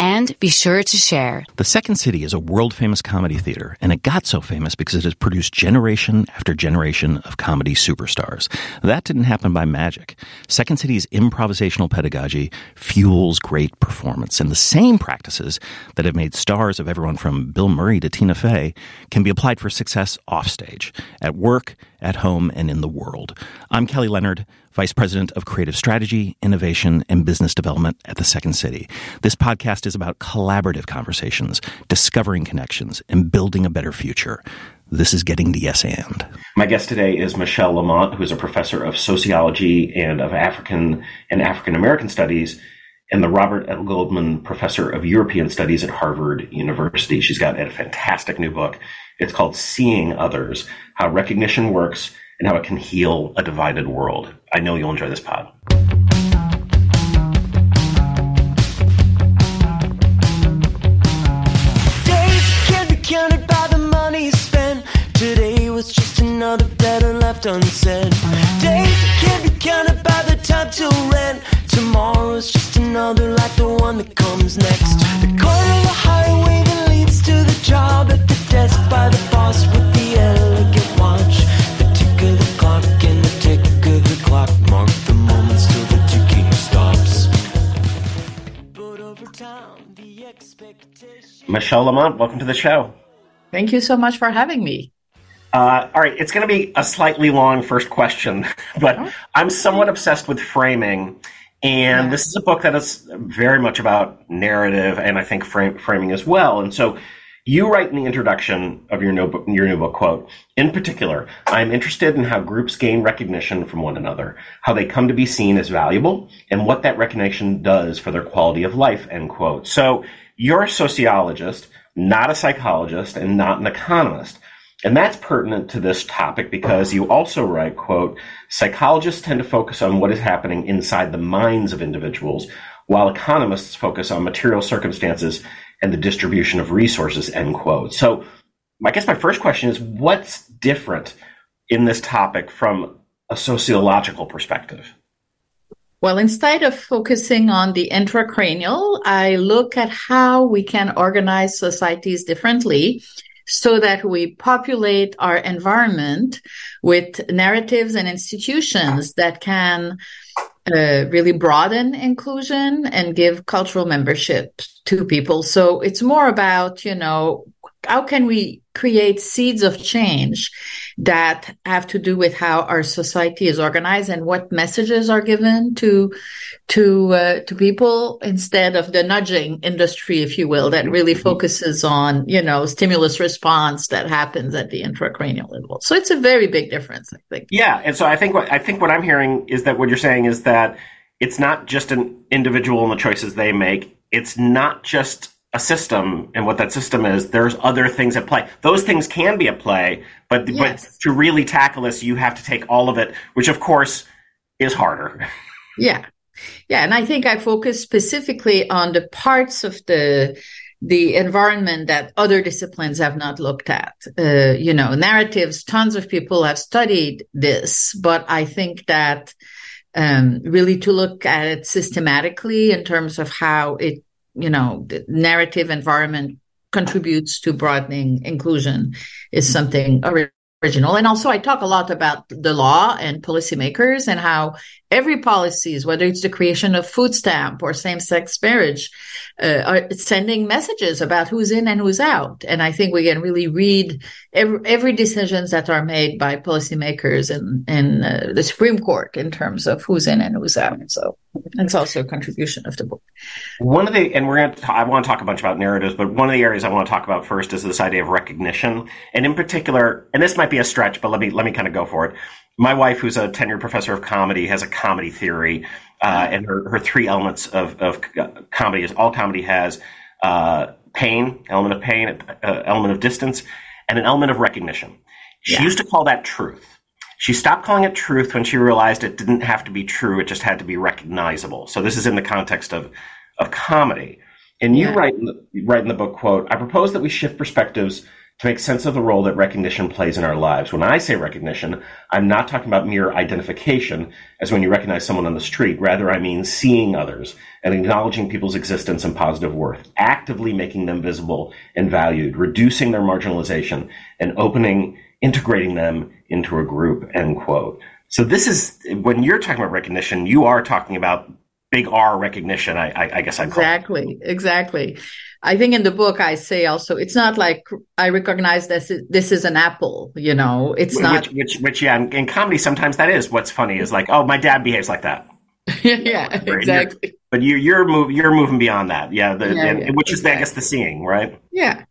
And be sure to share. The Second City is a world famous comedy theater, and it got so famous because it has produced generation after generation of comedy superstars. That didn't happen by magic. Second City's improvisational pedagogy fuels great performance, and the same practices that have made stars of everyone from Bill Murray to Tina Fey can be applied for success offstage, at work, at home, and in the world. I'm Kelly Leonard. Vice President of Creative Strategy, Innovation, and Business Development at the Second City. This podcast is about collaborative conversations, discovering connections, and building a better future. This is Getting to Yes And. My guest today is Michelle Lamont, who is a professor of sociology and of African and African American studies and the Robert L. Goldman Professor of European Studies at Harvard University. She's got a fantastic new book. It's called Seeing Others How Recognition Works and how it can heal a divided world. I know you'll enjoy this pod. Days can be counted by the money spent. Today was just another letter left unsaid. Days can be counted by the time to rent. Tomorrow's just another like the one that comes next. The Michelle Lamont, welcome to the show. Thank you so much for having me. Uh, all right, it's going to be a slightly long first question, but I'm somewhat obsessed with framing. And Yeah. this is a book that is very much about narrative and I think frame, framing as well. And so you write in the introduction of your, notebook, your new book, quote, in particular, I'm interested in how groups gain recognition from one another, how they come to be seen as valuable, and what that recognition does for their quality of life, end quote. So you're a sociologist, not a psychologist, and not an economist. And that's pertinent to this topic because you also write, quote, psychologists tend to focus on what is happening inside the minds of individuals, while economists focus on material circumstances and the distribution of resources, end quote. So I guess my first question is what's different in this topic from a sociological perspective? Well, instead of focusing on the intracranial, I look at how we can organize societies differently so that we populate our environment with narratives and institutions that can uh, really broaden inclusion and give cultural membership to people. So it's more about, you know, how can we create seeds of change that have to do with how our society is organized and what messages are given to to uh, to people instead of the nudging industry if you will that really focuses on you know stimulus response that happens at the intracranial level. So it's a very big difference i think. Yeah, and so I think what I think what I'm hearing is that what you're saying is that it's not just an individual and the choices they make. It's not just a system and what that system is. There's other things at play. Those things can be at play, but but to really tackle this, you have to take all of it, which of course is harder. Yeah. Yeah. And I think I focus specifically on the parts of the the environment that other disciplines have not looked at. Uh, you know, narratives, tons of people have studied this, but I think that um, really to look at it systematically in terms of how it, you know, the narrative environment contributes to broadening inclusion is something original. And also I talk a lot about the law and policymakers and how every policies, whether it's the creation of food stamp or same-sex marriage, uh, are sending messages about who's in and who's out. And I think we can really read every, every decisions that are made by policymakers and, and uh, the Supreme Court in terms of who's in and who's out. So it's also a contribution of the book. One of the, and we're going to, I want to talk a bunch about narratives, but one of the areas I want to talk about first is this idea of recognition. And in particular, and this might be a stretch, but let me, let me kind of go for it. My wife, who's a tenured professor of comedy, has a comedy theory, uh, and her, her three elements of, of comedy is all comedy has, uh, pain, element of pain, uh, element of distance, and an element of recognition. She Yeah. used to call that truth. She stopped calling it truth when she realized it didn't have to be true; it just had to be recognizable. So this is in the context of of comedy. And you Yeah. write in the, you write in the book, quote, I propose that we shift perspectives to make sense of the role that recognition plays in our lives. When I say recognition, I'm not talking about mere identification as when you recognize someone on the street. Rather, I mean seeing others and acknowledging people's existence and positive worth, actively making them visible and valued, reducing their marginalization, and opening, integrating them into a group, end quote. So this is, when you're talking about recognition, you are talking about big R recognition, I, I, I guess I'd. Exactly, exactly. I think in the book I say also it's not like I recognize this this is an apple, you know. It's not Which, which, which, yeah, in, in comedy, sometimes that is what's funny is like, oh, my dad behaves like that. yeah, You're- exactly. But you, you're move, you're moving beyond that, yeah. The, Yeah, and, yeah, which is, I guess, the seeing, right? Yeah.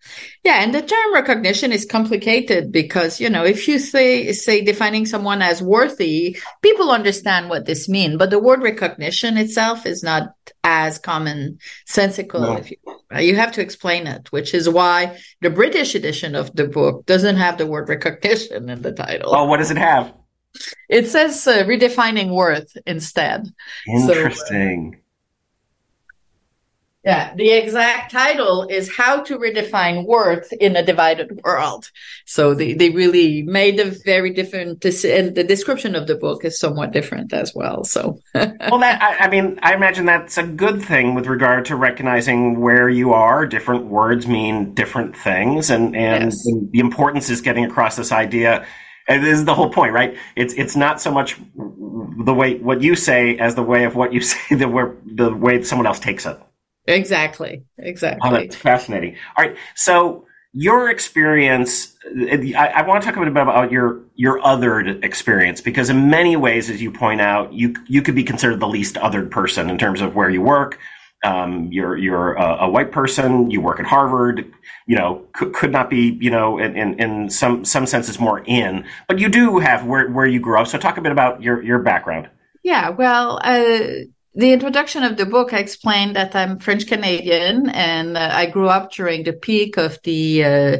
Yeah. And the term recognition is complicated because, you know, if you say, say defining someone as worthy, people understand what this means, but the word recognition itself is not as commonsensical. No. If you, you have to explain it, which is why the British edition of the book doesn't have the word recognition in the title. Oh, what does it have? It says uh, redefining worth instead. So, uh, Interesting. Yeah, the exact title is How to Redefine Worth in a Divided World. So they, they really made a very different, and the description of the book is somewhat different as well. So, well, that I, I mean, I imagine that's a good thing with regard to recognizing where you are. Different words mean different things, and and, Yes. the importance is getting across this idea. And this is the whole point, right? It's it's not so much the way what you say as the way of what you say the where the way someone else takes it. Exactly, Oh, exactly. that's fascinating. All right, so your experience, I, I want to talk a bit about your your othered experience because in many ways, as you point out, you you could be considered the least othered person in terms of where you work. Um, you're you're a, a white person. You work at Harvard. You know, could, could not be you know in, in, in some some senses more in, but you do have where where you grew up. So talk a bit about your your background. Yeah, well, uh, the introduction of the book, I explained that I'm French Canadian and uh, I grew up during the peak of the uh,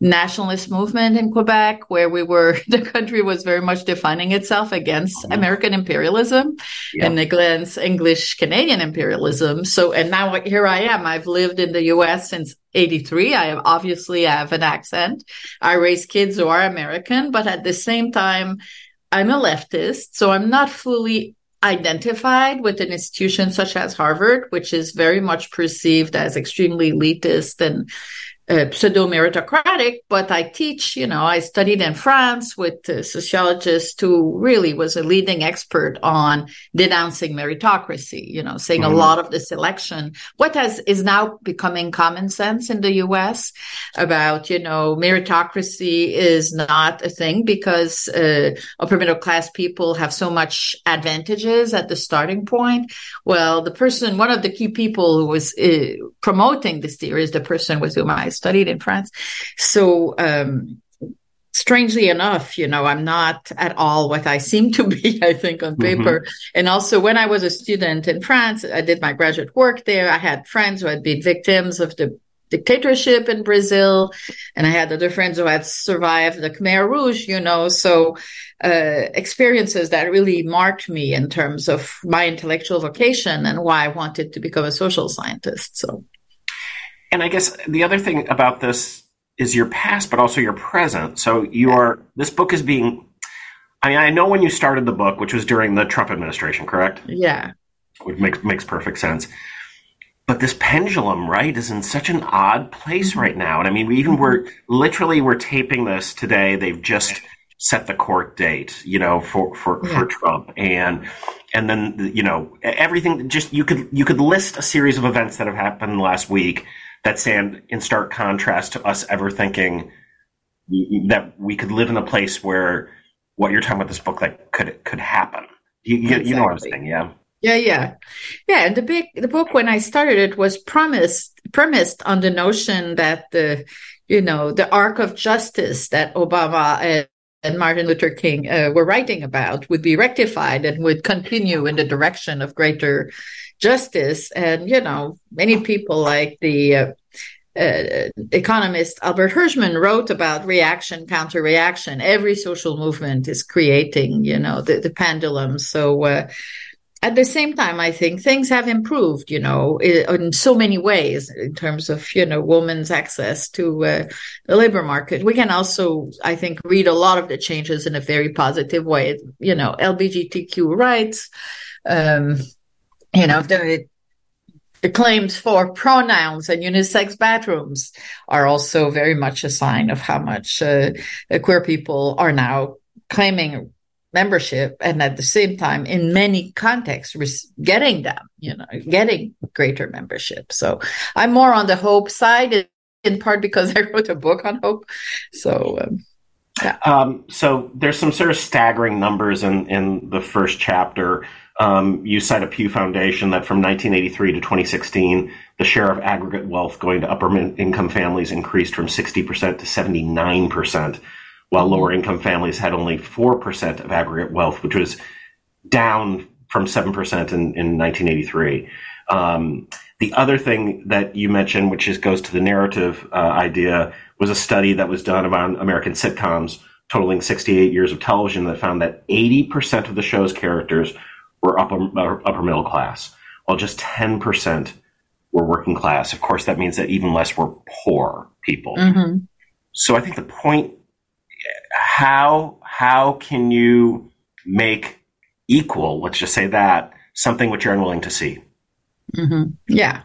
nationalist movement in Quebec, where we were, the country was very much defining itself against American imperialism Yeah. and against English Canadian imperialism. So, and now here I am. I've lived in the US since 83. I have obviously have an accent. I raise kids who are American, but at the same time, I'm a leftist, so I'm not fully identified with an institution such as Harvard, which is very much perceived as extremely elitist and uh, pseudo meritocratic. But I teach, you know, I studied in France with a sociologist who really was a leading expert on denouncing meritocracy, you know, saying Mhm. a lot of the selection, what has is now becoming common sense in the US about, you know, meritocracy is not a thing because uh, upper middle class people have so much advantages at the starting point. Well, the person, one of the key people who was uh, promoting this theory is the person with whom I studied in France. So, um, strangely enough, you know, I'm not at all what I seem to be, I think, on paper. And also, when I was a student in France, I did my graduate work there. I had friends who had been victims of the dictatorship in Brazil, and I had other friends who had survived the Khmer Rouge, you know, so uh, experiences that really marked me in terms of my intellectual vocation and why I wanted to become a social scientist. So, And I guess the other thing about this is your past, but also your present. So you are this book is being. I mean, I know when you started the book, which was during the Trump administration, correct? yeah. Which makes makes perfect sense. But this pendulum, right, is in such an odd place mm-hmm. right now. And I mean, even we're literally we're taping this today. They've just set the court date, you know, for for, Yeah. for Trump, and and then you know everything. Just you could you could list a series of events that have happened last week that stand in stark contrast to us ever thinking that we could live in a place where what you're talking about this book that could could happen. You, you, you know what I'm saying, yeah. Yeah, yeah, yeah. And the big the book when I started it was premised premised on the notion that the you know the arc of justice that Obama and, Martin Luther King uh, were writing about would be rectified and would continue in the direction of greater justice. And you know, many people like the uh, uh, economist Albert Hirschman wrote about reaction, counter reaction. Every social movement is creating, you know, the, the pendulum. So. At the same time, I think things have improved, you know, in so many ways in terms of, you know, women's access to uh, the labor market. We can also, I think, read a lot of the changes in a very positive way. You know, LGBTQ rights, um, you know, the, the claims for pronouns and unisex bathrooms are also very much a sign of how much uh, queer people are now claiming membership and at the same time in many contexts getting them you know getting greater membership so i'm more on the hope side in part because i wrote a book on hope so um, yeah. Um, so there's some sort of staggering numbers in, in the first chapter. Um, you cite a Pew Foundation that from 1983 to 2016, the share of aggregate wealth going to upper income families increased from 60% to 79% while lower income families had only 4% of aggregate wealth, which was down from 7% in, in 1983. Um, the other thing that you mentioned, which is, goes to the narrative uh, idea, was a study that was done about American sitcoms totaling 68 years of television that found that 80% of the show's characters were upper, uh, upper middle class, while just 10% were working class. Of course, that means that even less were poor people. Mm-hmm. So I think the point how how can you make equal let's just say that something which you're unwilling to see mm-hmm. yeah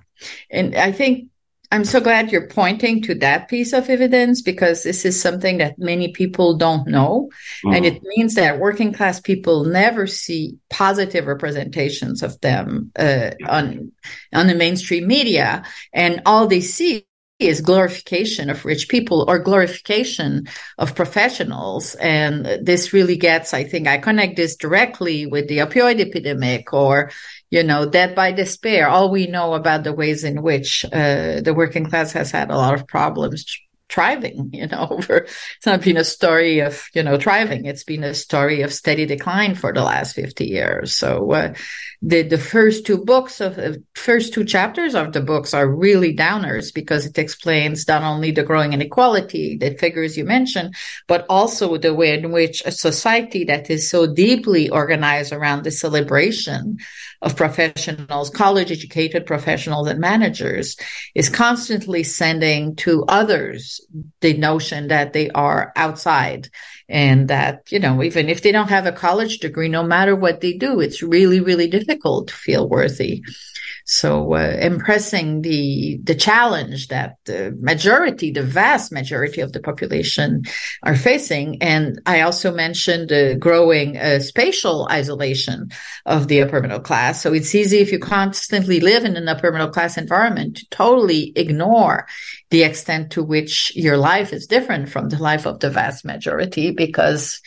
and i think i'm so glad you're pointing to that piece of evidence because this is something that many people don't know mm-hmm. and it means that working class people never see positive representations of them uh, on on the mainstream media and all they see is glorification of rich people or glorification of professionals. And this really gets, I think I connect this directly with the opioid epidemic or, you know, death by despair. All we know about the ways in which uh, the working class has had a lot of problems thriving, you know, over, it's not been a story of, you know, thriving. It's been a story of steady decline for the last 50 years. So, uh, the, the first two books of the uh, first two chapters of the books are really downers because it explains not only the growing inequality, the figures you mentioned, but also the way in which a society that is so deeply organized around the celebration of professionals, college educated professionals and managers is constantly sending to others the notion that they are outside and that, you know, even if they don't have a college degree, no matter what they do, it's really, really difficult to feel worthy. So uh, impressing the the challenge that the majority, the vast majority of the population are facing, and I also mentioned the growing uh, spatial isolation of the upper middle class. So it's easy if you constantly live in an upper middle class environment to totally ignore the extent to which your life is different from the life of the vast majority because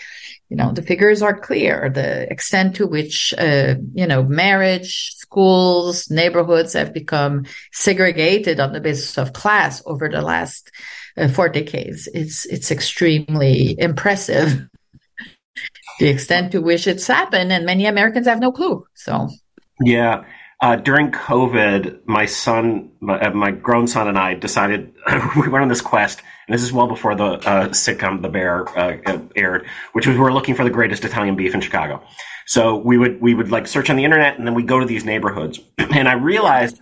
you know the figures are clear the extent to which uh, you know marriage schools, neighborhoods have become segregated on the basis of class over the last uh, four decades. It's it's extremely impressive the extent to which it's happened, and many Americans have no clue. So, yeah. Uh, during COVID, my son, my, uh, my, grown son, and I decided we went on this quest, and this is well before the uh, sitcom The Bear uh, aired, which was we were looking for the greatest Italian beef in Chicago. So we would we would like search on the internet, and then we go to these neighborhoods. and I realized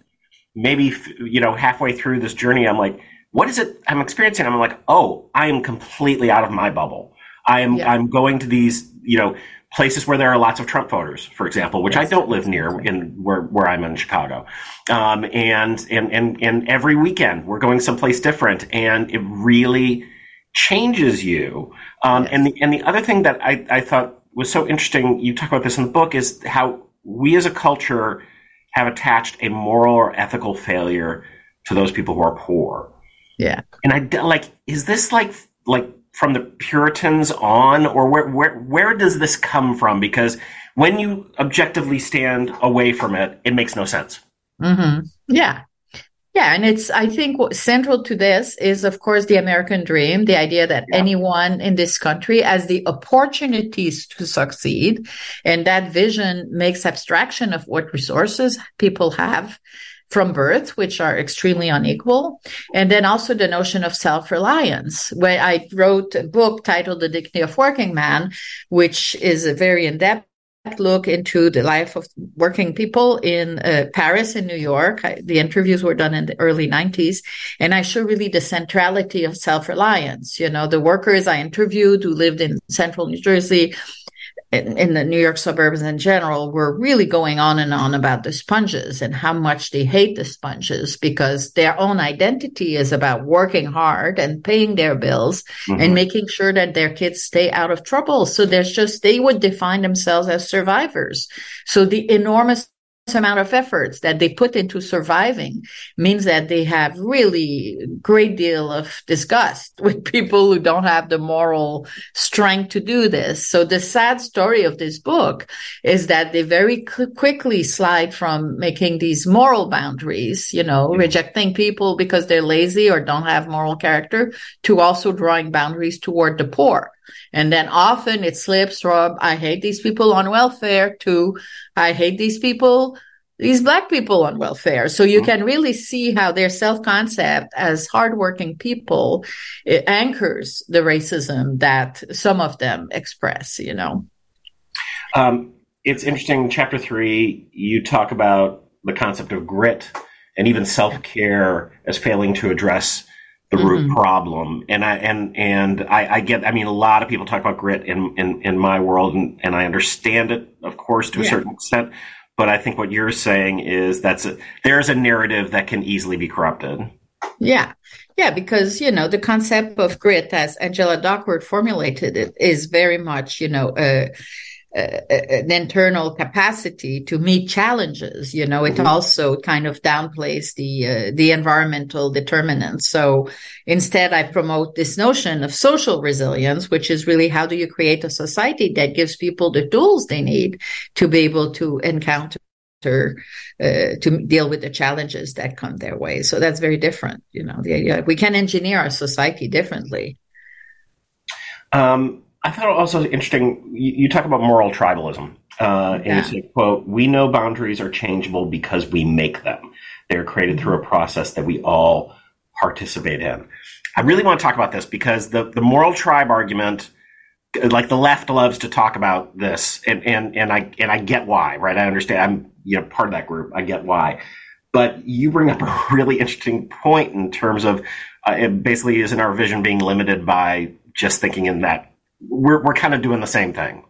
maybe you know halfway through this journey, I'm like, what is it I'm experiencing? I'm like, oh, I am completely out of my bubble. I am yeah. I'm going to these you know places where there are lots of Trump voters, for example, which yes. I don't live near in where, where I'm in Chicago. Um, and, and, and, and every weekend we're going someplace different and it really changes you. Um, yes. and the, and the other thing that I, I thought was so interesting, you talk about this in the book, is how we as a culture have attached a moral or ethical failure to those people who are poor. Yeah. And I like, is this like, like from the Puritans on, or where, where, where does this come from? Because when you objectively stand away from it, it makes no sense. Mm-hmm. Yeah. Yeah, and it's I think what central to this is of course the American dream, the idea that yeah. anyone in this country has the opportunities to succeed, and that vision makes abstraction of what resources people have from birth, which are extremely unequal. And then also the notion of self-reliance, where I wrote a book titled The Dignity of Working Man, which is a very in-depth look into the life of working people in uh, Paris and New York. I, the interviews were done in the early 90s, and I show really the centrality of self reliance. You know, the workers I interviewed who lived in central New Jersey in, in, the New York suburbs in general were really going on and on about the sponges and how much they hate the sponges because their own identity is about working hard and paying their bills mm-hmm. and making sure that their kids stay out of trouble. So there's just, they would define themselves as survivors. So the enormous amount of efforts that they put into surviving means that they have really great deal of disgust with people who don't have the moral strength to do this. So the sad story of this book is that they very cl- quickly slide from making these moral boundaries, you know, mm-hmm. rejecting people because they're lazy or don't have moral character to also drawing boundaries toward the poor. And then often it slips from, I hate these people on welfare to, I hate these people, these black people on welfare. So you can really see how their self concept as hardworking people anchors the racism that some of them express, you know. Um, it's interesting. Chapter three, you talk about the concept of grit and even self care as failing to address the root mm-hmm. problem. And I and and I, I, get. I mean, a lot of people talk about grit in in, in my world, and, and I understand it, of course, to a yeah. certain extent. But I think what you're saying is that's a, there's a narrative that can easily be corrupted. Yeah. Yeah, because, you know, the concept of grit, as Angela Duckworth formulated it, is very much, you know, uh, an internal capacity to meet challenges. You know, it mm-hmm. also kind of downplays the uh, the environmental determinants. So instead, I promote this notion of social resilience, which is really how do you create a society that gives people the tools they need to be able to encounter. Uh, to deal with the challenges that come their way. So that's very different. You know, the idea we can engineer our society differently. Um, I thought it also interesting. You, you talk about moral tribalism, uh, and yeah. you say, "quote We know boundaries are changeable because we make them. They are created through a process that we all participate in." I really want to talk about this because the the moral tribe argument, like the left loves to talk about this, and and and I and I get why, right? I understand. I'm you know part of that group. I get why, but you bring up a really interesting point in terms of uh, it basically isn't our vision being limited by just thinking in that we're we're kind of doing the same thing.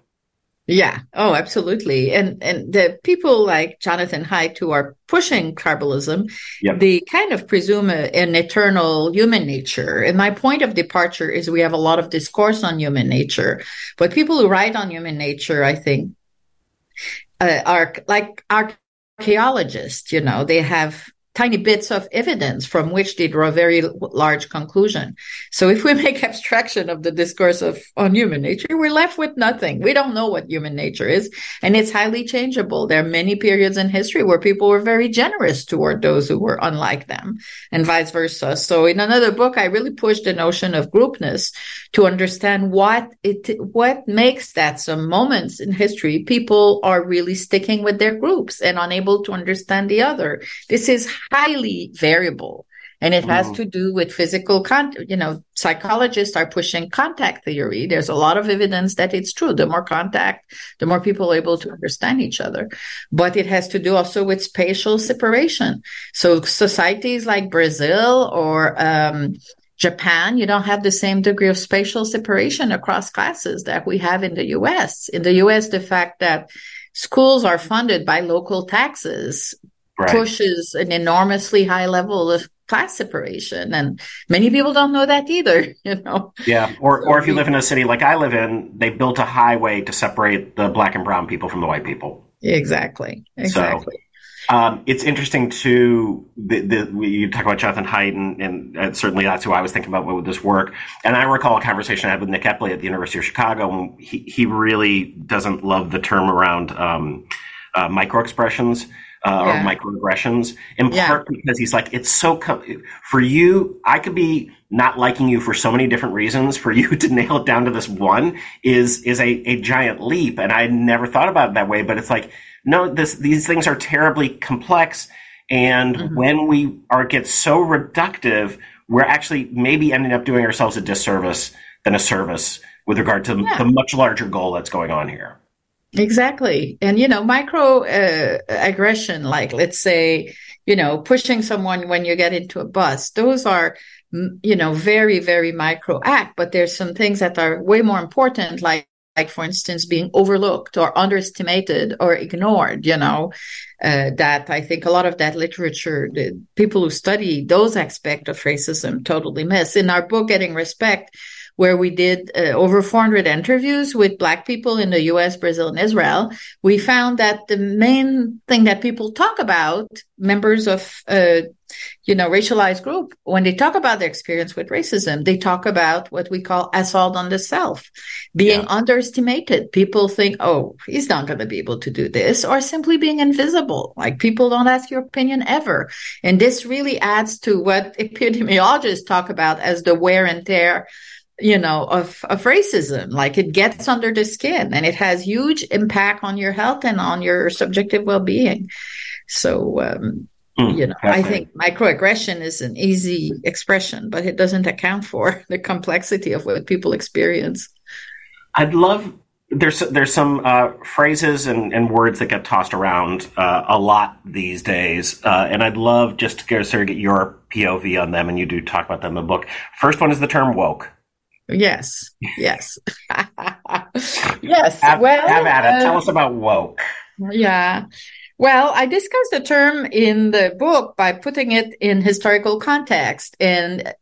Yeah. Oh, absolutely. And and the people like Jonathan Haidt who are pushing tribalism, yep. they kind of presume a, an eternal human nature. And my point of departure is we have a lot of discourse on human nature, but people who write on human nature, I think, uh, are like archaeologists. You know, they have tiny bits of evidence from which they draw a very large conclusion. So if we make abstraction of the discourse of on human nature, we're left with nothing. We don't know what human nature is, and it's highly changeable. There are many periods in history where people were very generous toward those who were unlike them, and vice versa. So in another book, I really pushed the notion of groupness to understand what it what makes that some moments in history people are really sticking with their groups and unable to understand the other. This is highly variable. And it has mm. to do with physical contact. You know, psychologists are pushing contact theory. There's a lot of evidence that it's true. The more contact, the more people are able to understand each other. But it has to do also with spatial separation. So societies like Brazil or, um, Japan, you don't have the same degree of spatial separation across classes that we have in the US. In the US, the fact that schools are funded by local taxes right. pushes an enormously high level of class separation and many people don't know that either you know yeah or or if you live in a city like i live in they built a highway to separate the black and brown people from the white people exactly exactly so, um, it's interesting to the, the, you talk about Jonathan Haidt, and, and, and, certainly that's who I was thinking about with this work. And I recall a conversation I had with Nick Epley at the University of Chicago, and he, he really doesn't love the term around um, uh, micro expressions uh, yeah. or microaggressions, in yeah. part because he's like, it's so for you. I could be not liking you for so many different reasons. For you to nail it down to this one is is a, a giant leap, and I never thought about it that way. But it's like, no, this these things are terribly complex, and mm-hmm. when we are get so reductive, we're actually maybe ending up doing ourselves a disservice than a service with regard to yeah. the much larger goal that's going on here. Exactly. And, you know, micro uh, aggression, like let's say, you know, pushing someone when you get into a bus, those are, you know, very, very micro act. But there's some things that are way more important, like, like for instance, being overlooked or underestimated or ignored, you know, uh, that I think a lot of that literature, the people who study those aspects of racism totally miss. In our book, Getting Respect, where we did uh, over 400 interviews with Black people in the US, Brazil, and Israel, we found that the main thing that people talk about, members of, uh, you know, racialized group, when they talk about their experience with racism, they talk about what we call assault on the self, being yeah. underestimated. People think, oh, he's not going to be able to do this, or simply being invisible. Like people don't ask your opinion ever. And this really adds to what epidemiologists talk about as the wear and tear you know of of racism like it gets under the skin and it has huge impact on your health and on your subjective well-being so um, mm, you know definitely. i think microaggression is an easy expression but it doesn't account for the complexity of what people experience i'd love there's there's some uh, phrases and, and, words that get tossed around uh, a lot these days, uh, and I'd love just to sort of get your POV on them. And you do talk about them in the book. First one is the term woke. Yes, yes, yes. Have, well, have at it. Uh, Tell us about woke. Yeah. Well, I discussed the term in the book by putting it in historical context and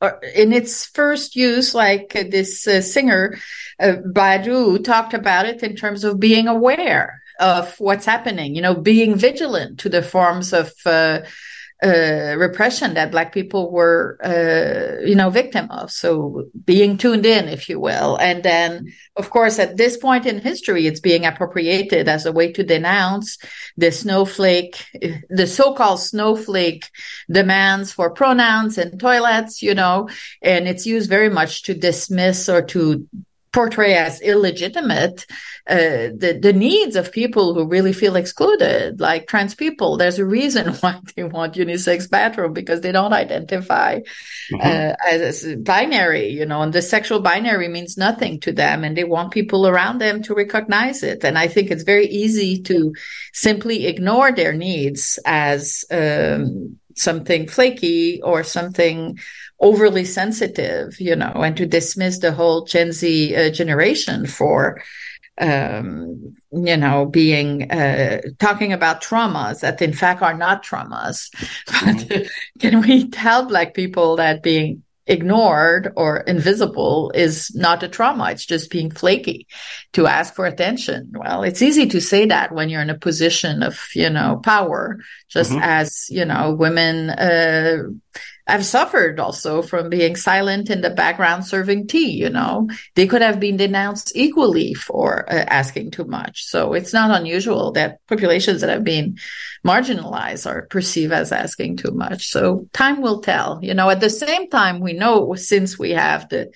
uh, in its first use, like uh, this uh, singer, uh, Badu, talked about it in terms of being aware of what's happening, you know, being vigilant to the forms of uh, uh, repression that black people were uh, you know victim of. So being tuned in if you will. And then of course at this point in history it's being appropriated as a way to denounce the snowflake the so-called snowflake demands for pronouns and toilets you know. And it's used very much to dismiss or to portray as illegitimate uh, the the needs of people who really feel excluded, like trans people. There's a reason why they want unisex bathroom because they don't identify mm-hmm. uh, as binary, you know, and the sexual binary means nothing to them, and they want people around them to recognize it. And I think it's very easy to simply ignore their needs as um, something flaky or something overly sensitive, you know, and to dismiss the whole Gen Z uh, generation for, um, you know, being uh, talking about traumas that in fact are not traumas. Mm-hmm. But can we tell Black people that being ignored or invisible is not a trauma. It's just being flaky to ask for attention. Well, it's easy to say that when you're in a position of, you know, power, just mm-hmm. as, you know, women, uh, I've suffered also from being silent in the background serving tea, you know. They could have been denounced equally for uh, asking too much. So it's not unusual that populations that have been marginalized are perceived as asking too much. So time will tell. You know, at the same time, we know since we have the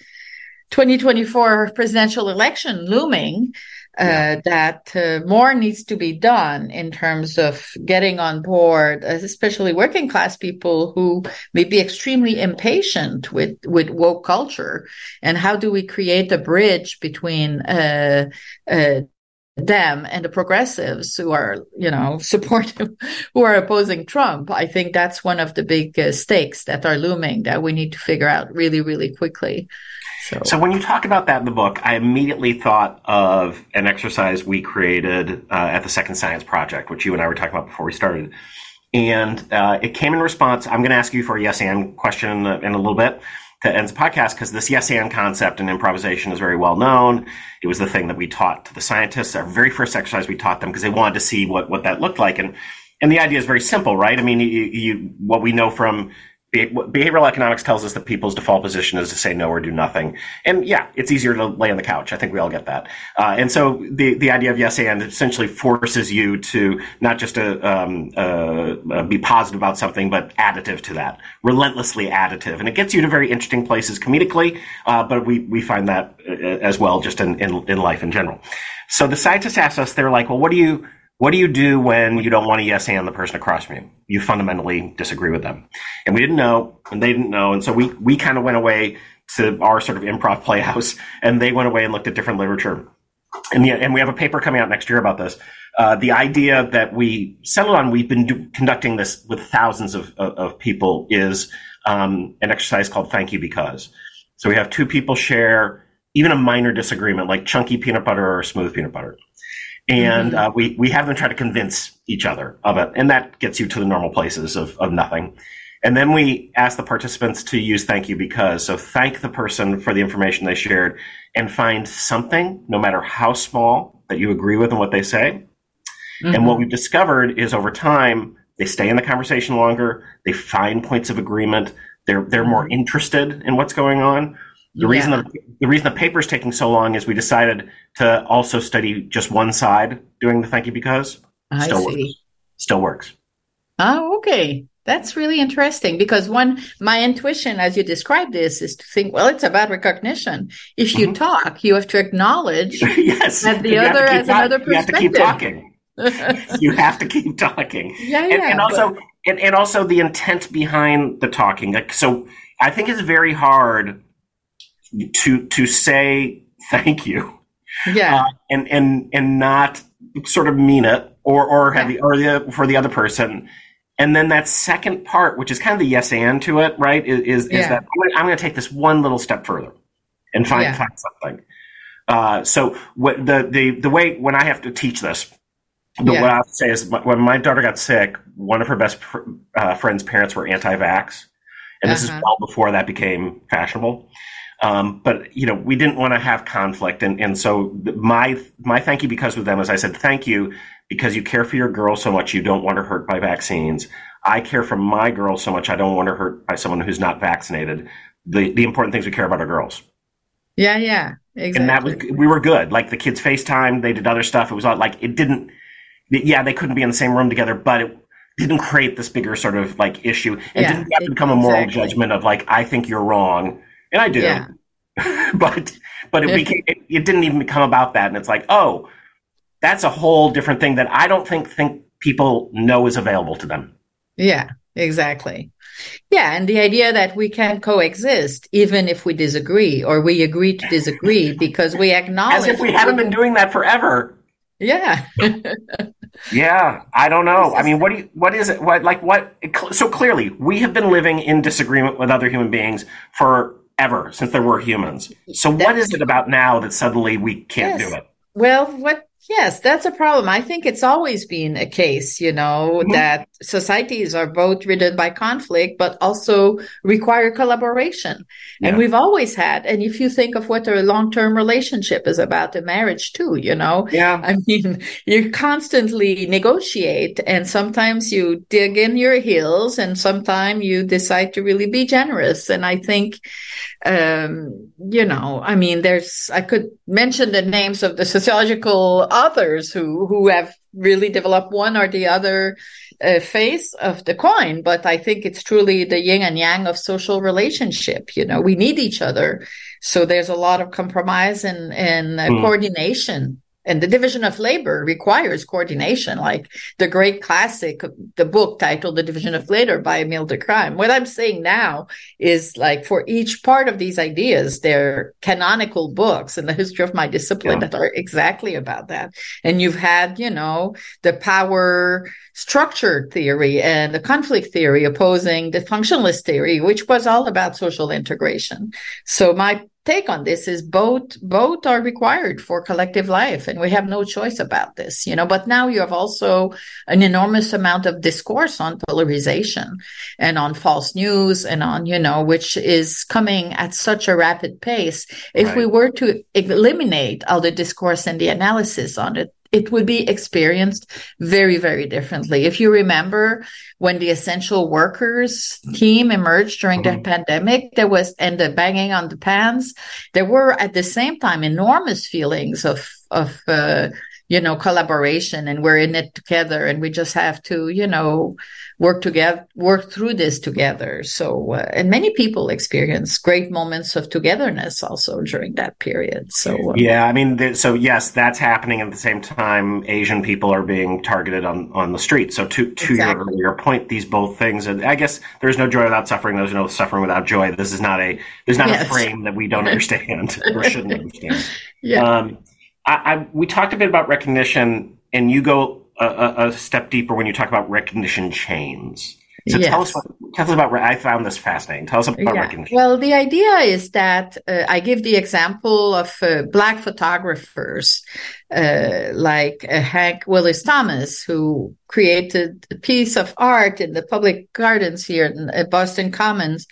2024 presidential election looming, uh, that uh, more needs to be done in terms of getting on board, especially working class people who may be extremely impatient with, with woke culture. And how do we create a bridge between, uh, uh them and the progressives who are, you know, supportive, who are opposing Trump. I think that's one of the big uh, stakes that are looming that we need to figure out really, really quickly. So. so when you talk about that in the book, I immediately thought of an exercise we created uh, at the Second Science Project, which you and I were talking about before we started. And uh, it came in response. I'm going to ask you for a yes and question in, in a little bit to the podcast because this yes and concept in improvisation is very well known. It was the thing that we taught to the scientists. Our very first exercise we taught them because they wanted to see what, what that looked like. And and the idea is very simple, right? I mean, you, you, what we know from behavioral economics tells us that people's default position is to say no or do nothing. And yeah, it's easier to lay on the couch. I think we all get that. Uh, and so the, the idea of yes and essentially forces you to not just to, uh, um, uh, be positive about something, but additive to that, relentlessly additive. And it gets you to very interesting places comedically, uh, but we, we find that uh, as well just in, in, in life in general. So the scientists asked us, they're like, well, what do you, what do you do when you don't want to yes and the person across from you? You fundamentally disagree with them. And we didn't know, and they didn't know. And so we, we kind of went away to our sort of improv playhouse, and they went away and looked at different literature. and yeah, and we have a paper coming out next year about this. Uh, the idea that we settled on, we've been do, conducting this with thousands of, of, of people, is um, an exercise called Thank You Because. So we have two people share even a minor disagreement, like chunky peanut butter or smooth peanut butter. And mm-hmm. uh, we, we have them try to convince each other of it. And that gets you to the normal places of, of nothing. And then we ask the participants to use thank you because. So thank the person for the information they shared and find something, no matter how small, that you agree with in what they say. Mm-hmm. And what we've discovered is over time, they stay in the conversation longer. They find points of agreement. They're, they're more mm-hmm. interested in what's going on. The reason yeah. the, the reason the paper is taking so long is we decided to also study just one side doing the thank you because. I Still see. Works. Still works. Oh, okay. That's really interesting because one, my intuition as you describe this is to think, well, it's about recognition. If you mm-hmm. talk, you have to acknowledge yes. that the other has talk- another perspective. You have to keep talking. you have to keep talking. Yeah, yeah. And, and also, and, and, also the intent behind the talking. Like, so I think it's very hard to to say thank you. Yeah. Uh, and and and not sort of mean it or or have yeah. the or the for the other person and then that second part, which is kind of the yes and to it, right, is is, yeah. is that I'm going to take this one little step further and find yeah. find something. Uh, so what the, the the way when I have to teach this, the, what I have to say is when my daughter got sick, one of her best uh, friends' parents were anti-vax, and this uh-huh. is well before that became fashionable. Um, but you know, we didn't want to have conflict, and and so my my thank you because with them is I said thank you because you care for your girl so much you don't want her hurt by vaccines. I care for my girl so much I don't want her hurt by someone who's not vaccinated. The the important things we care about are girls. Yeah, yeah, exactly. And that was we were good. Like the kids FaceTime, they did other stuff. It was all, like it didn't. Yeah, they couldn't be in the same room together, but it didn't create this bigger sort of like issue. It yeah, didn't have to become a moral exactly. judgment of like I think you're wrong, and I do. Yeah. but but it became it, it didn't even become about that, and it's like oh that's a whole different thing that I don't think think people know is available to them. Yeah, exactly. Yeah, and the idea that we can coexist even if we disagree or we agree to disagree because we acknowledge as if we haven't been doing that forever. Yeah. yeah, I don't know. I mean, what do you, what is it? What like what? So clearly, we have been living in disagreement with other human beings forever since there were humans. So That's, what is it about now that suddenly we can't yes. do it? Well, what Yes, that's a problem. I think it's always been a case, you know, mm-hmm. that societies are both ridden by conflict, but also require collaboration. Yeah. And we've always had. And if you think of what a long term relationship is about, a marriage too, you know, yeah. I mean, you constantly negotiate and sometimes you dig in your heels and sometimes you decide to really be generous. And I think, um, you know, I mean, there's, I could mention the names of the sociological authors who who have really develop one or the other uh, face of the coin. But i think it's truly the yin and yang of social relationship. You know we need each other. So there's a lot of compromise and and uh, mm. coordination and the division of labor requires coordination like the great classic the book titled the division of labor by emile durkheim what i'm saying now is like for each part of these ideas they're canonical books in the history of my discipline yeah. that are exactly about that and you've had you know the power structure theory and the conflict theory opposing the functionalist theory which was all about social integration so my take on this is both both are required for collective life and we have no choice about this you know but now you have also an enormous amount of discourse on polarization and on false news and on you know which is coming at such a rapid pace if right. we were to eliminate all the discourse and the analysis on it it would be experienced very, very differently. If you remember when the essential workers team emerged during mm-hmm. the pandemic, there was, and the banging on the pans, there were at the same time enormous feelings of, of, uh, you know, collaboration and we're in it together and we just have to, you know, work together, work through this together. So, uh, and many people experience great moments of togetherness also during that period. So, uh, yeah, I mean, th- so yes, that's happening at the same time. Asian people are being targeted on, on the street. So to, to exactly. your earlier point, these both things, and I guess there's no joy without suffering. There's no suffering without joy. This is not a, there's not yes. a frame that we don't understand or shouldn't understand. Yeah. Um, I, I, we talked a bit about recognition, and you go a, a, step deeper when you talk about recognition chains. So yes. tell us tell us about. I found this fascinating. Tell us about yeah. recognition. Well, the idea is that uh, I give the example of uh, black photographers uh, like uh, Hank Willis Thomas, who created a piece of art in the public gardens here in uh, Boston Commons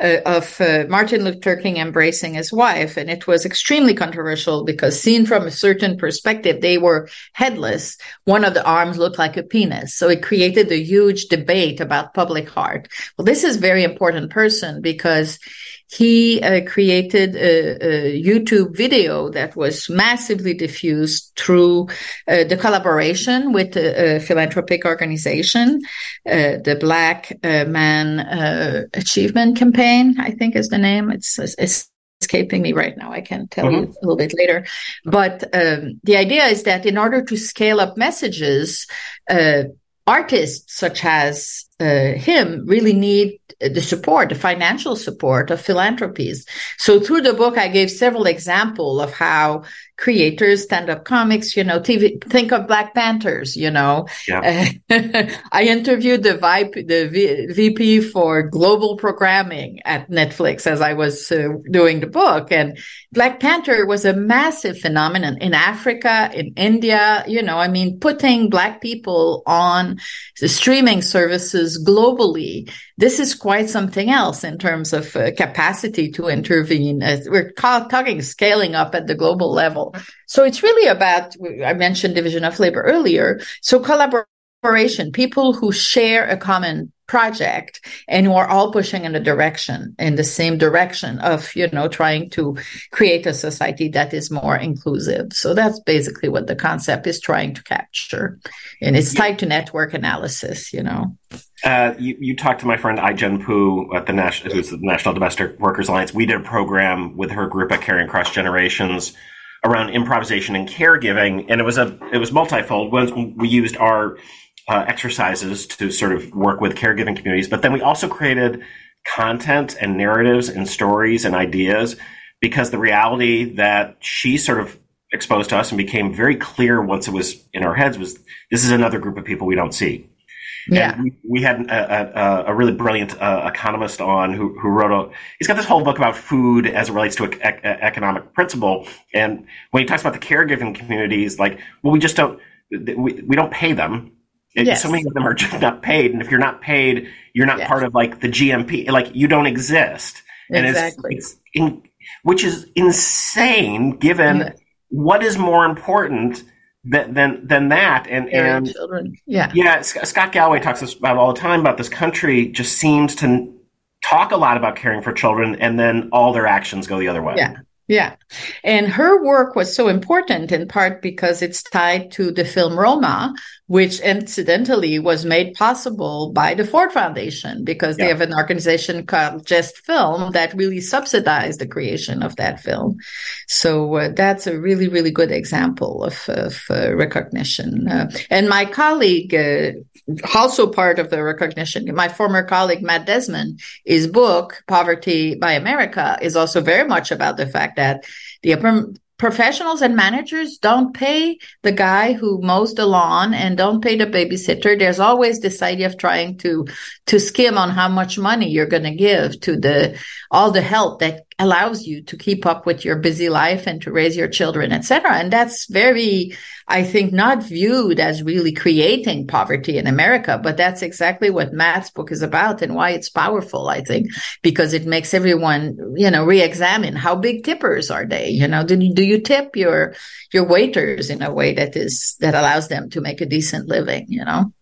uh, of uh, Martin Luther King embracing his wife. And it was extremely controversial because seen from a certain perspective, they were headless. One of the arms looked like a penis. So it created a huge debate about public art. Well, this is very important person because he uh, created a, a, YouTube video that was massively diffused through uh, the collaboration with a, a philanthropic organization, uh, the Black uh, Man uh, Achievement Campaign, I think is the name. It's, it's escaping me right now. I can tell mm-hmm. you a little bit later. But um, the idea is that in order to scale up messages, uh, artists such as uh, him really need the support, the financial support of philanthropies. So through the book, I gave several examples of how creators, stand-up comics, you know, TV, think of Black Panthers, you know. Yeah. I interviewed the, VP, the v, VP for global programming at Netflix as I was uh, doing the book. And Black Panther was a massive phenomenon in Africa, in India, you know, I mean, putting Black people on the streaming services globally. This is quite something else in terms of uh, capacity to intervene. As we're talking scaling up at the global level. So it's really about, I mentioned division of labor earlier. So collaboration, people who share a common project and who are all pushing in a direction in the same direction of you know trying to create a society that is more inclusive so that's basically what the concept is trying to capture and it's tied to network analysis you know uh, you, you talked to my friend Ai-jen Poo at the national who's the National Domestic Workers Alliance. We did a program with her group at Caring Across Generations around improvisation and caregiving, and it was a it was multifold. When we used our uh, exercises to sort of work with caregiving communities, but then we also created content and narratives and stories and ideas because the reality that she sort of exposed to us and became very clear once it was in our heads was this is another group of people we don't see. Yeah, we, we, had a, a, a really brilliant uh, economist on who, who wrote a. He's got this whole book about food as it relates to economic principle, and when he talks about the caregiving communities, like, well, we just don't we, we don't pay them. Yes. So many of them are just not paid, and if you're not paid, you're not yes. part of like the GMP. Like you don't exist, and exactly. it's, it's in, which is insane given yeah. what is more important than than, than that. And and children, yeah, yeah. Scott Galloway talks about all the time about this country just seems to talk a lot about caring for children, and then all their actions go the other way. Yeah, yeah. And her work was so important in part because it's tied to the film Roma, which incidentally was made possible by the Ford Foundation because yeah. they have an organization called Just Film that really subsidized the creation of that film. So uh, that's a really, really good example of, of uh, recognition. Uh, and my colleague, uh, also part of the recognition, my former colleague, Matt Desmond, his book, Poverty by America, is also very much about the fact that the professionals and managers don't pay the guy who mows the lawn and don't pay the babysitter. There's always this idea of trying to, to skim on how much money you're going to give to the, all the help that allows you to keep up with your busy life and to raise your children, etc. And that's very, I think, not viewed as really creating poverty in America, but that's exactly what Matt's book is about and why it's powerful, I think, because it makes everyone, you know, re-examine how big tippers are they? You know, do do you tip your, your waiters in a way that is, that allows them to make a decent living, you know?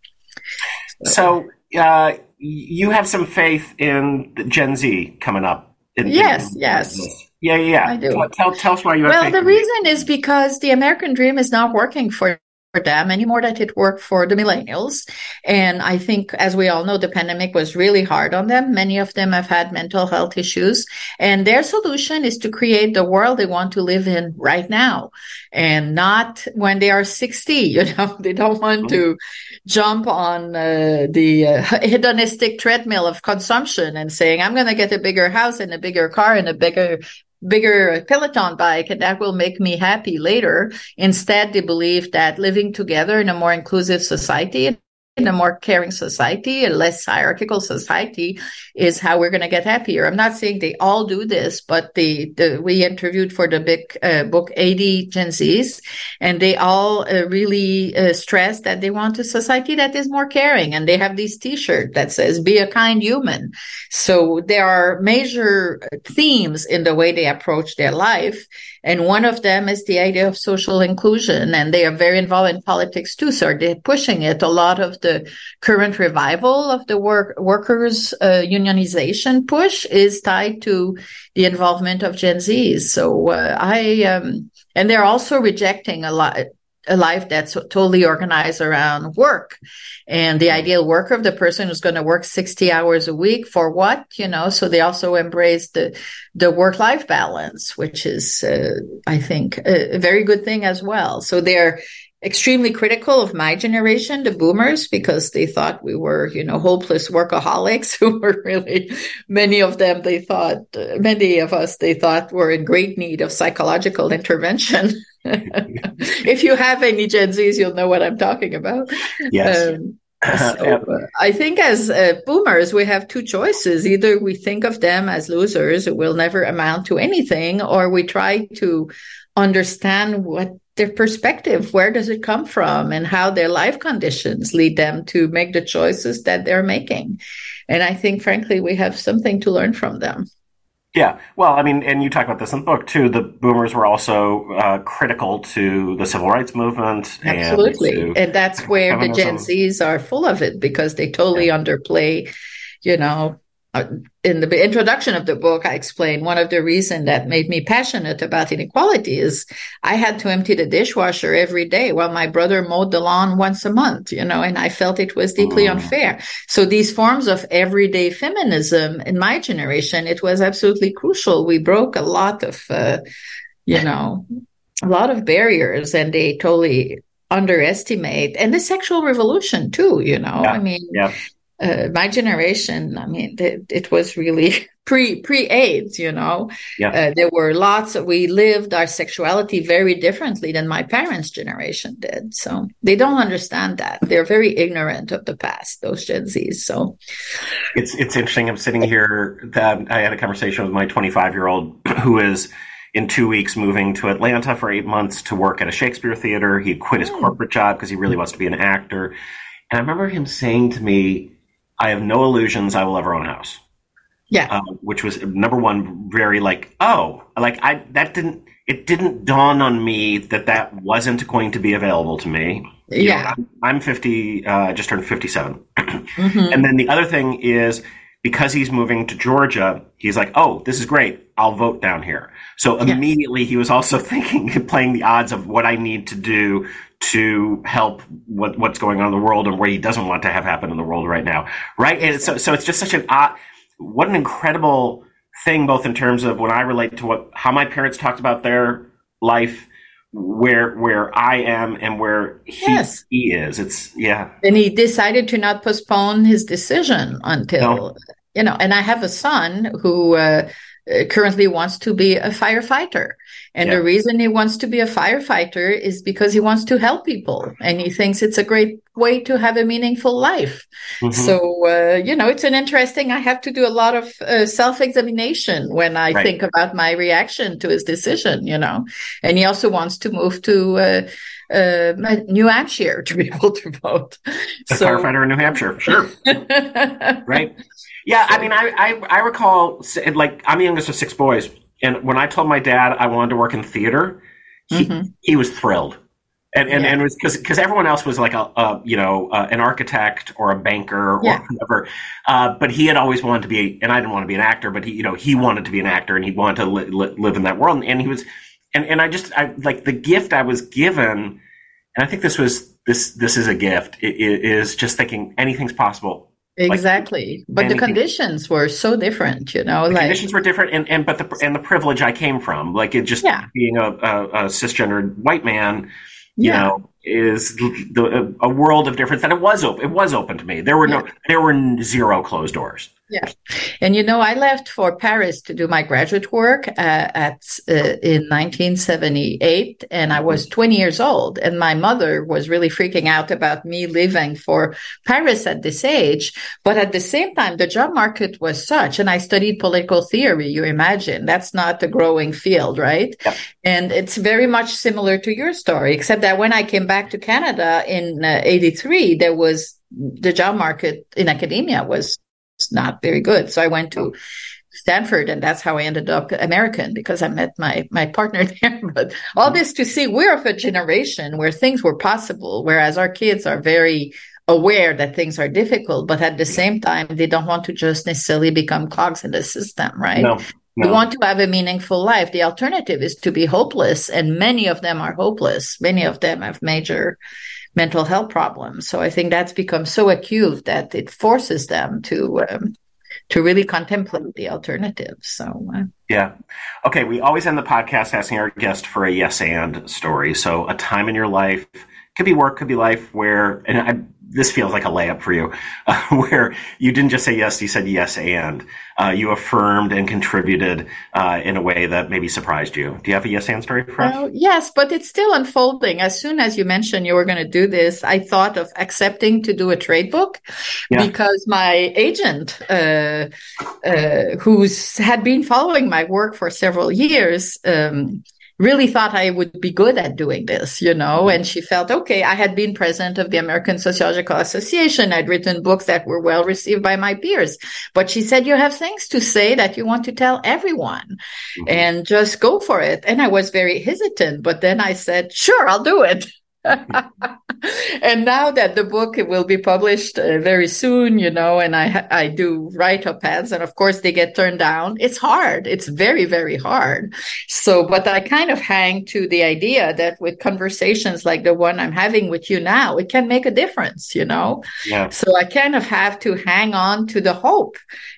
So, uh, you have some faith in Gen Z coming up in, yes, in, yes. Yeah, yeah. I do. Tell, tell, tell us why you. Well, the reason is because the American dream is not working for for them anymore that it worked for the millennials. And I think, as we all know, the pandemic was really hard on them. Many of them have had mental health issues and their solution is to create the world they want to live in right now and not when they are 60. You know, they don't want to jump on uh, the uh, hedonistic treadmill of consumption and saying, I'm going to get a bigger house and a bigger car and a bigger bigger Peloton bike and that will make me happy later. Instead, they believe that living together in a more inclusive society in a more caring society, a less hierarchical society is how we're going to get happier. I'm not saying they all do this, but the, the we interviewed for the big uh, book 80 Gen Zs and they all uh, really uh, stress that they want a society that is more caring and they have this t-shirt that says be a kind human. So there are major themes in the way they approach their life and one of them is the idea of social inclusion. And they are very involved in politics too. So they're pushing it. A lot of the current revival of the work, workers uh, unionization push is tied to the involvement of Gen Zs. So uh, I, um, and they're also rejecting a lot, a life that's totally organized around work. And the ideal worker of the person who's going to work 60 hours a week for what you know? So they also embrace the the work life balance which is uh, i think a, a very good thing as well. So they're extremely critical of my generation, the boomers, because they thought we were, you know, hopeless workaholics who were really, many of them, they thought, many of us, they thought were in great need of psychological intervention. if you have any Gen Zs, you'll know what I'm talking about. Yes. Um, so, uh, I think as uh, boomers, we have two choices. Either we think of them as losers who will never amount to anything, or we try to understand what their perspective where does it come from and how their life conditions lead them to make the choices that they're making and i think frankly we have something to learn from them yeah well i mean and you talk about this in the book too the boomers were also uh, critical to the civil rights movement absolutely and, and that's where feminism. the gen z's are full of it because they totally yeah. underplay you know in the introduction of the book, I explained one of the reasons that made me passionate about inequality is I had to empty the dishwasher every day while my brother mowed the lawn once a month, you know, and I felt it was deeply mm. unfair. So these forms of everyday feminism in my generation, it was absolutely crucial. We broke a lot of, uh, you know, a lot of barriers and they totally underestimate and the sexual revolution too you know yeah. i mean yeah uh, my generation, I mean, it, it was really pre pre AIDS. You know, yeah. Uh, there were lots. Of, we lived our sexuality very differently than my parents' generation did. So they don't understand that. They're very ignorant of the past. Those Gen Zs. So it's it's interesting. I'm sitting here. That I had a conversation with my 25 year old who is in two weeks moving to Atlanta for eight months to work at a Shakespeare theater. He quit his mm. corporate job because he really wants to be an actor. And I remember him saying to me, I have no illusions I will ever own a house. Yeah. Uh, which was number one, very like, oh, like I, that didn't, it didn't dawn on me that that wasn't going to be available to me. You yeah. Know, I'm, I'm, 50, uh, just turned 57. mm-hmm. And then the other thing is because he's moving to Georgia, he's like, oh, this is great. I'll vote down here. So immediately yeah. he was also thinking, playing the odds of what I need to do to help what, what's going on in the world and where he doesn't want to have happen in the world right now. Right. And so, so it's just such an odd, what an incredible thing, both in terms of when I relate to what, how my parents talked about their life, where, where I am and where he, yes. he is. It's, yeah. And he decided to not postpone his decision until, no. you know, and I have a son who, uh, currently wants to be a firefighter. And yeah. the reason he wants to be a firefighter is because he wants to help people and he thinks it's a great way to have a meaningful life. Mm-hmm. So, uh, you know, it's an interesting, I have to do a lot of uh, self examination when I right. think about my reaction to his decision, you know. And he also wants to move to, uh, uh, New Hampshire to be able to vote. A so, firefighter in New Hampshire, sure. right. Yeah, I mean, I, I, I recall like I'm the youngest of six boys, and when I told my dad I wanted to work in theater, he, mm-hmm. he was thrilled, and and, yeah. and it was because because everyone else was like a, a you know uh, an architect or a banker or yeah. whatever, uh, but he had always wanted to be, and I didn't want to be an actor, but he you know he wanted to be an actor and he wanted to li- li- live in that world, and he was, and and I just I like the gift I was given, and I think this was this this is a gift. It, it is just thinking anything's possible Exactly. Like, but the conditions were so different, you know. The like, conditions were different and, and but the and the privilege I came from, like it just yeah. being a, a, a cisgendered white man, you yeah. know, is the, a world of difference that it was open. It was open to me. There were no, there were zero closed doors. Yeah, and you know, I left for Paris to do my graduate work uh, at uh, in 1978, and I was 20 years old, and my mother was really freaking out about me leaving for Paris at this age. But at the same time, the job market was such, and I studied political theory. You imagine that's not a growing field, right? Yeah. And it's very much similar to your story, except that when I came back to Canada in uh, 83, there was the job market in academia was not very good. So I went to Stanford, and that's how I ended up American because I met my my partner there. But all this to see we're of a generation where things were possible, whereas our kids are very aware that things are difficult, but at the same time they don't want to just necessarily become cogs in the system, right? No. No. We want to have a meaningful life. The alternative is to be hopeless, and many of them are hopeless. Many of them have major mental health problems. So I think that's become so acute that it forces them to um, to really contemplate the alternatives. So uh, yeah, okay. We always end the podcast asking our guest for a yes and story. So a time in your life could be work, could be life where, and I this feels like a layup for you, uh, where you didn't just say yes, you said yes and. Uh, you affirmed and contributed uh, in a way that maybe surprised you. Do you have a yes and story for us? Yes, but it's still unfolding. As soon as you mentioned you were going to do this, I thought of accepting to do a trade book yeah. because my agent, uh, uh, who's had been following my work for several years, um, really thought I would be good at doing this, you know, and she felt, okay, I had been president of the American Sociological Association. I'd written books that were well received by my peers, but she said, you have things to say that you want to tell everyone mm-hmm. and just go for it. And I was very hesitant, but then I said, sure, I'll do it. and now that the book will be published uh, very soon, you know, and I I do write up ads, and of course they get turned down. It's hard. It's very very hard. So, but I kind of hang to the idea that with conversations like the one I'm having with you now, it can make a difference, you know. Yeah. So I kind of have to hang on to the hope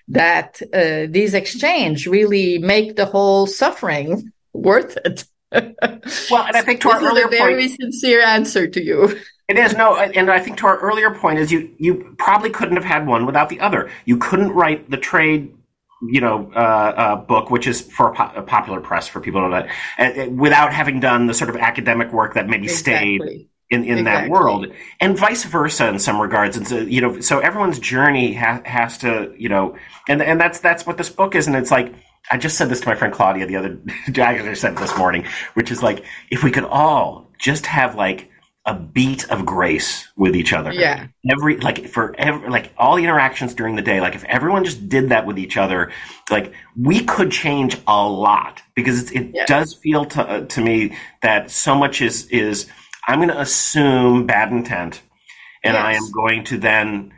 that uh, these exchange really make the whole suffering worth it well, and I think to our earlier a very point, sincere answer to you. It is no, and I think to our earlier point is you you probably couldn't have had one without the other. You couldn't write the trade, you know, uh, uh, book, which is for po- popular press for people that, uh, without having done the sort of academic work that maybe exactly. stayed in, in exactly. that world and vice versa in some regards and so you know so everyone's journey ha- has to you know and and that's that's what this book is and it's like I just said this to my friend Claudia the other I said this morning, which is like if we could all just have like a beat of grace with each other. Yeah. Every like for every like all the interactions during the day, like if everyone just did that with each other, like we could change a lot because it yeah. does feel to uh, to me that so much is is I'm going to assume bad intent, and yes. I am going to then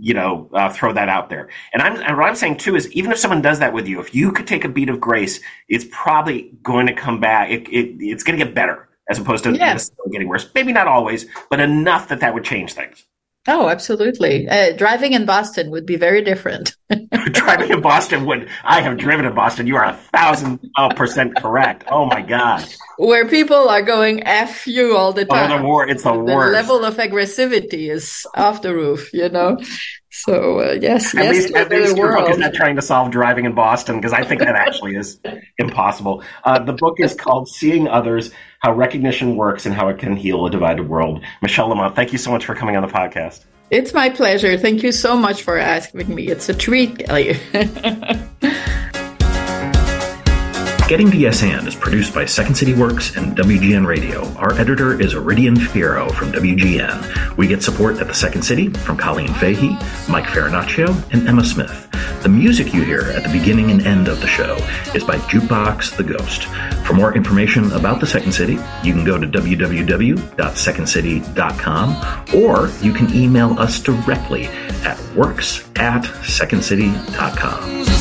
you know, uh, throw that out there. And I'm, and what I'm saying too is even if someone does that with you, if you could take a beat of grace, it's probably going to come back. It, it, it's going to get better as opposed to yes. getting worse. Maybe not always, but enough that that would change things. Oh, absolutely. Uh, driving in Boston would be very different. driving in Boston would. I have driven in Boston. You are a thousand percent correct. Oh my god. Where people are going f you all the time. Oh, the war. It's the, the worst. The level of aggressivity is off the roof. You know. So uh, yes, at yes, least, at least your book is not trying to solve driving in Boston because I think that actually is impossible. Uh, the book is called "Seeing Others: How Recognition Works and How It Can Heal a Divided World." Michèle Lamont, thank you so much for coming on the podcast. It's my pleasure. Thank you so much for asking me. It's a treat. Getting to Yes And is produced by Second City Works and WGN Radio. Our editor is Iridian Fierro from WGN. We get support at the Second City from Colleen Fahey, Mike Farinaccio, and Emma Smith. The music you hear at the beginning and end of the show is by Jukebox the Ghost. For more information about the Second City, you can go to www.secondcity.com or you can email us directly at works at secondcity.com.